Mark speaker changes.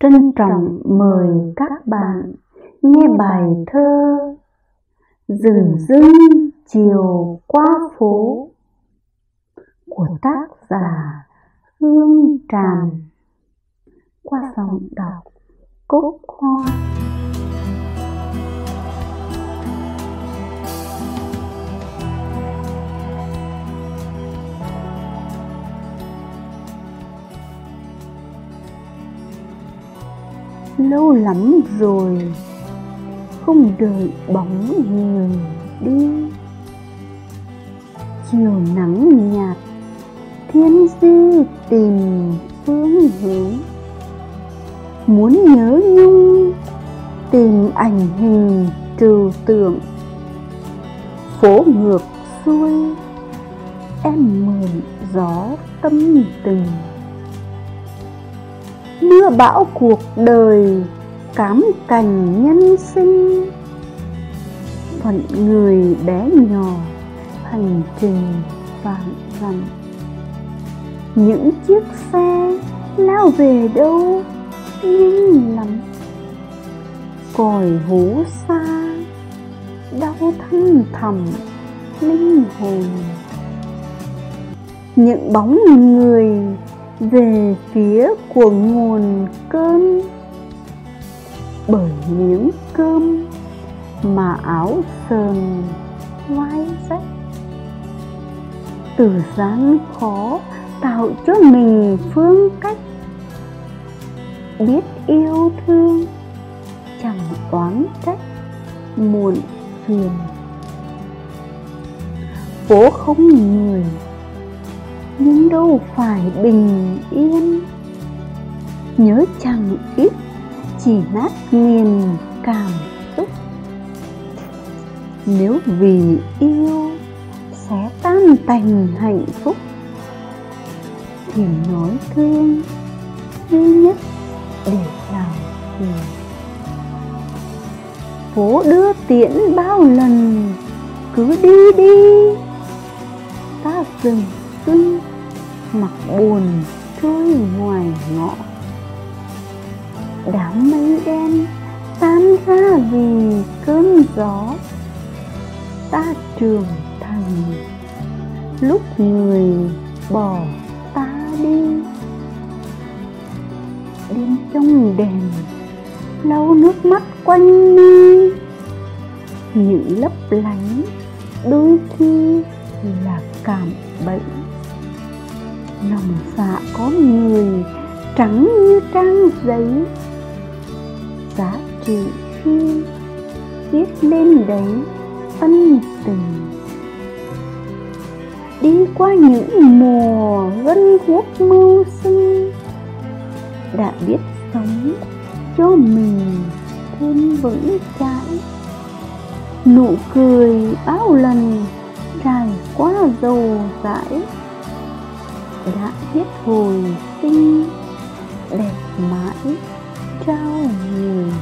Speaker 1: trân trọng mời các bạn nghe bài thơ Rừng rưng chiều qua phố của tác giả Hương Tràm qua giọng đọc cốt Hoa. Lâu lắm rồi, không đợi bóng người đi. Chiều nắng nhạt, thiên di tìm phương hướng. Muốn nhớ nhung, tìm ảnh hình trừu tượng. Phố ngược xuôi, em mượn gió tâm tình mưa bão cuộc đời cám cành nhân sinh. Phận người bé nhỏ, hành trình vạn dặm. Những chiếc xe lao về đâu nhanh lắm. Còi hú xa đau thăng thầm linh hồn. Những bóng người về phía của nguồn cơm. Bởi miếng cơm mà áo sờn vai rách. Từ gian khó tạo cho mình phương cách. Biết yêu thương, chẳng oán trách muộn phiền. Phố không người nhưng đâu phải bình yên. Nhớ chẳng ít, chỉ nát nghiền cảm xúc. Nếu vì yêu sẽ tan tành hạnh phúc, thì nói thương duy nhất để làm gì? Phố đưa tiễn bao lần, cứ đi đi, ta dừng dưng mặc buồn trôi ngoài ngõ. Đám mây đen tan ra vì cơn gió. Ta trưởng thành, lúc người bỏ ta đi. Đêm trong đèn lau nước mắt quanh mi. Những lấp lánh đôi khi là cảm bệnh lòng dạ có người trắng như trang giấy. Giá trị khi viết lên đấy ân tình. Đi qua những mùa gân guốc mưu sinh, đã biết sống cho mình thêm vững chãi. Nụ cười bao lần trải qua dầu dãi đã biết hồi sinh. Đẹp mãi trao người